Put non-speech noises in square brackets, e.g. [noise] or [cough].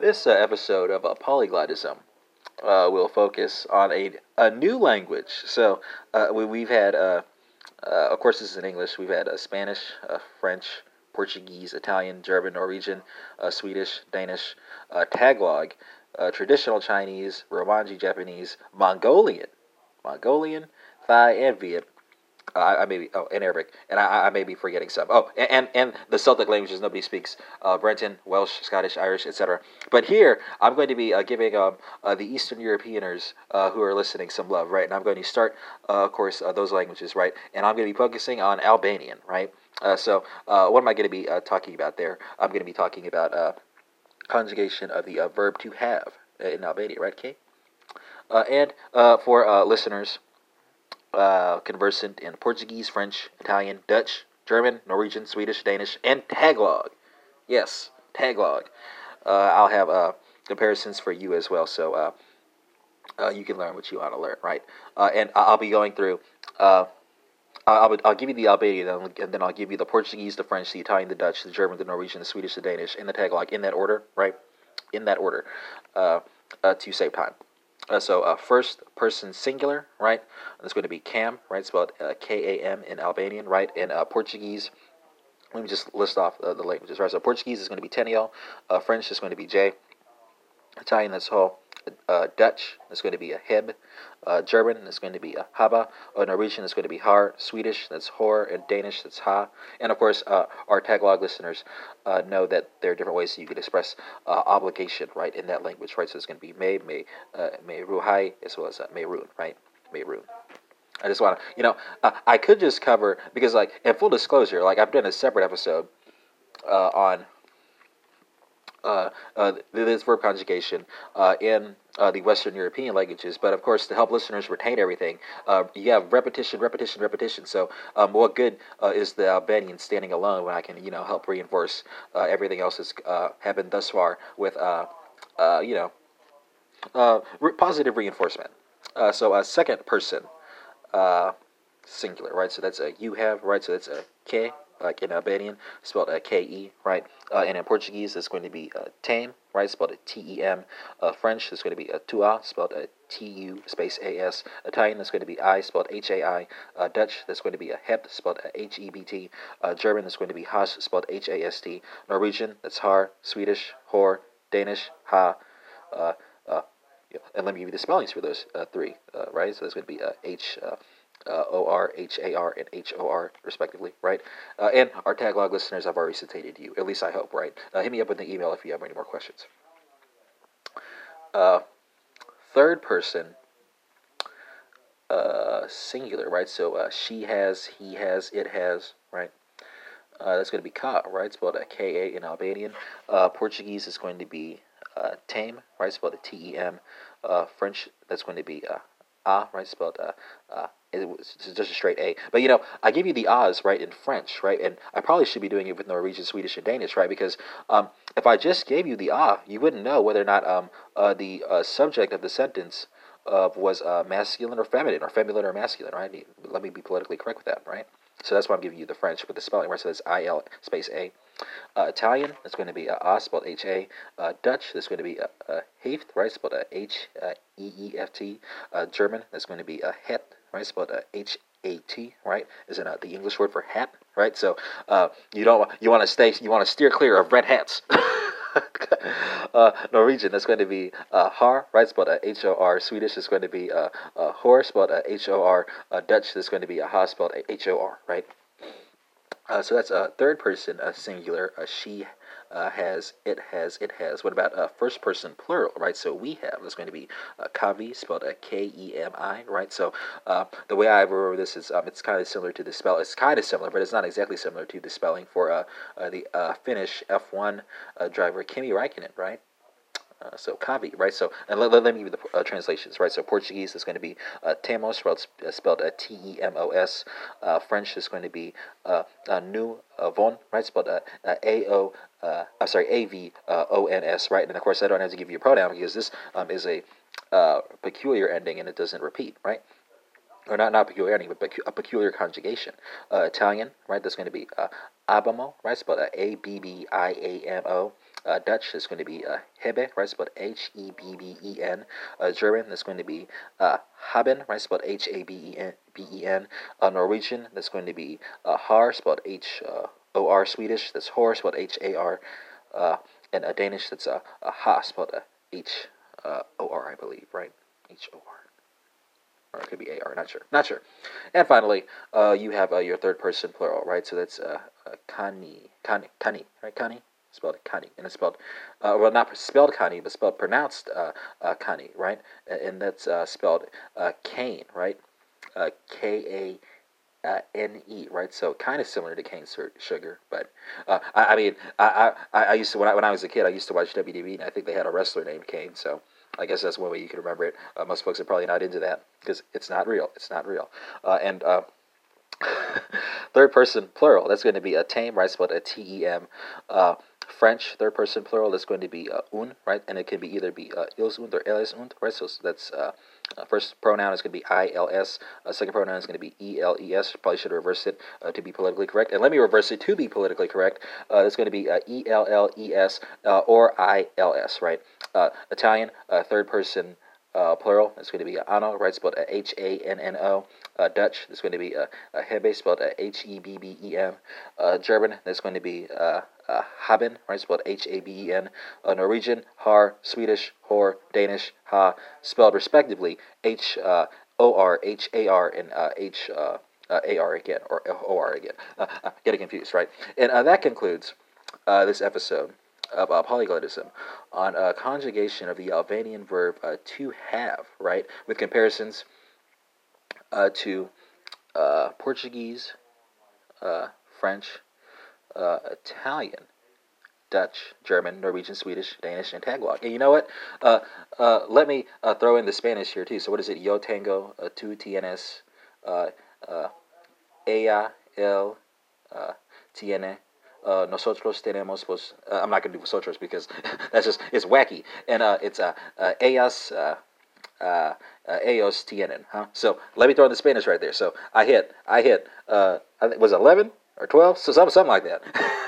This uh, episode of uh, Polyglotism uh, will focus on a, a new language. So uh, we, we've had, uh, uh, of course, this is in English. We've had Spanish, French, Portuguese, Italian, German, Norwegian, Swedish, Danish, Tagalog, traditional Chinese, Romanji Japanese, Mongolian, Mongolian, Thai, and Viet. I, I may be oh, and Arabic, and I, I may be forgetting some. Oh, and and, the Celtic languages nobody speaks: uh, Breton, Welsh, Scottish, Irish, etc. But here I'm going to be uh, giving um, uh, the Eastern Europeaners uh, who are listening some love, right? And I'm going to start, uh, of course, uh, those languages, right? And I'm going to be focusing on Albanian, right? So what am I going to be talking about there? I'm going to be talking about conjugation of the verb to have in Albania, right, Kate? And for listeners uh, conversant in Portuguese, French, Italian, Dutch, German, Norwegian, Swedish, Danish, and Tagalog. Yes, Tagalog. Uh, I'll have uh, comparisons for you as well, so uh, uh, you can learn what you want to learn, right? Uh, and I'll be going through. Uh, I'll, I'll give you the Albanian, and then- I'll give you the Portuguese, the French, the Italian, the Dutch, the German, the Norwegian, the Swedish, the Danish, and the Tagalog in that order, right? In that order, to save time. Uh, so uh, first person singular, right? That's going to be Cam, right? Spelled uh, K A M in Albanian, right? In uh, Portuguese, let me just list off uh, the languages, right? So Portuguese is going to be Tenio, uh, French is going to be J, Italian that's Ho, uh, Dutch is going to be a Heb, uh, German is going to be a Haba, uh, Norwegian is going to be Har, Swedish that's Hor, and Danish that's Ha. And of course, uh, our Tagalog listeners uh, know that there are different ways you can express uh, obligation, right, in that language, right? So it's going to be May, May, uh, May Ruhai, as well as uh, May Run, right? May Run. I just want to, you know, I could just cover because, like, in full disclosure, like I've done a separate episode on uh, uh, this verb conjugation uh, in uh, the Western European languages. But of course, to help listeners retain everything, uh, you have repetition, repetition, repetition. So, um, what good uh, is the Albanian standing alone when I can, you know, help reinforce everything else that's happened thus far with, you know, re- positive reinforcement. So, a second person singular, right? So that's a you have, right? So that's a a K, like in Albanian, spelled a K E, right? Uh, and in Portuguese, it's going to be uh, tame, right? Spelled a T E M. Uh, French is going to be a tua, spelled a T U space A S. Italian is going to be I, spelled H A I. Uh, Dutch, that's going to be a hebt, spelled a H E B T. Uh, German is going to be has, spelled H A S T. Norwegian, that's har. Swedish, hor. Danish, ha. Uh, uh, and let me give you the spellings for those uh, three, uh, right? So that's going to be uh, H. Uh, uh, O R H A R and H O R respectively, right? Uh, and our Tagalog listeners, I've already citated you. At least I hope, right? Uh, hit me up in the email if you have any more questions. Uh, third person, uh, singular, right? So uh, she has, he has, it has, right? That's going to be ka, right? Spelled K A in Albanian. Portuguese is going to be tame, right? Spelled T E M. French, that's going to be a, right? Spelled uh, it was just a straight A. But you know, I give you the Oz right in French, right? And I probably should be doing it with Norwegian, Swedish, and Danish, right? Because um, if I just gave you the ah, you wouldn't know whether or not um, uh, the uh, subject of the sentence uh, was uh, masculine or feminine, or feminine or masculine, right? Let me be politically correct with that, right? So that's why I'm giving you the French with the spelling, right? So that's I L space A. Uh, Italian, that's going to be uh, spelled H A. Uh, Dutch, that's going to be uh, uh, Heft, right? Spelled uh, H E E F T. Uh, German, that's going to be a Het, right? Spelled uh, H A T, right? Isn't uh, the English word for hat, right? So uh, you don't you want to stay you want to steer clear of red hats. [laughs] uh, Norwegian, that's going to be uh, Har, right? Spelled uh, H O R. Swedish is going to be uh, uh, Hor, spelled H O R. Uh, Dutch is going to be a Ha, spelled H O R, right? Uh, so that's a third person, a singular. A she uh, has, it has, it has. What about a first person plural, right? So we have. That's going to be uh, kavi, spelled K E M I, right? So uh, the way I remember this is um, it's kind of similar to the spell. It's kind of similar, but it's not exactly similar to the spelling for uh, uh, the uh, Finnish F1 uh, driver Kimi Räikkönen, right? Uh, so Kavi, right? So let, let, let me give you the uh, translations, right? So Portuguese is going to be uh, Temos, spelled, uh, spelled uh, T E M O S. Uh, French is going to be uh, uh, Nu uh, Von, right? Spelled uh, uh, A O. Uh, I'm sorry, A V uh, O N S, right? And of course, I don't have to give you a pronoun because this um, is a peculiar ending and it doesn't repeat, right? or not not peculiar ending, but pecu- a peculiar conjugation. Italian, right? That's going to be uh, abbiamo, right? Spelled uh, A B B I A M O. Uh, Dutch is going to be uh, Hebe, right, spelled H E B B E N. Uh, German, that's going to be uh, Haben, right, spelled H A B E N. B E N. Uh, Norwegian, that's going to be uh, Har, spelled H uh, O R. Swedish, that's Hor, spelled H A R. Uh, and a Danish, that's uh, a Ha, spelled uh, H uh, O R, I believe, right? H O R or it could be AR, not sure, not sure. And finally, uh, you have uh, your third person plural, right? So that's uh, uh, kani, kani, kani, right? Kani, spelled kani, and it's spelled, uh, well, not spelled kani, but spelled pronounced uh, uh, kani, right? And that's uh, spelled uh, cane, right? Uh, K A uh, N E, right? So kind of similar to cane sugar, but uh, I, I mean, I, I I used to when I when I was a kid, I used to watch WWE, and I think they had a wrestler named Kane, so I guess that's one way you can remember it. Uh, most folks are probably not into that because it's not real. It's not real. Uh, and uh, [laughs] third person plural, that's going to be a tame, right? Spelled a T E M. Uh, French third person plural is going to be uh, un, right? And it can be either be uh, ils und or elles und, right? So that's uh, uh, first pronoun is going to be I L S. Uh, second pronoun is going to be E L E S. Probably should reverse it uh, to be politically correct. And let me reverse it to be politically correct. Uh, it's going to be uh, E L L E S uh, or I L S, right? Italian third person uh, plural. It's going to be Anno, right? Spelled H A N N O. Uh, Dutch. It's going to be a uh, Hebe, spelled H E B B E M. Uh, German. That's going to be uh, uh, Haben, right? Spelled H A B E N. Uh, Norwegian. Har. Swedish. Hor. Danish. Ha. Spelled respectively H uh, O R H A R and uh, H. Uh, uh, AR again, or OR again. Uh, uh, getting confused, right? And that concludes this episode of uh, polyglottism on uh, conjugation of the Albanian verb uh, to have, right, with comparisons uh, to uh, Portuguese, uh, French, Italian, Dutch, German, Norwegian, Swedish, Danish, and Tagalog. And you know what? let me throw in the Spanish here too. So what is it? Yo tengo uh, tu tienes, ella, el, tiene, uh, nosotros tenemos, pues, uh, I'm not going to do vosotros because [laughs] that's just, it's wacky. And uh, it's uh, uh, ellas, uh, uh, uh, ellos tienen. Huh? So let me throw in the Spanish right there. So I hit, I hit, uh, I was 11 or 12, so something, something like that. [laughs]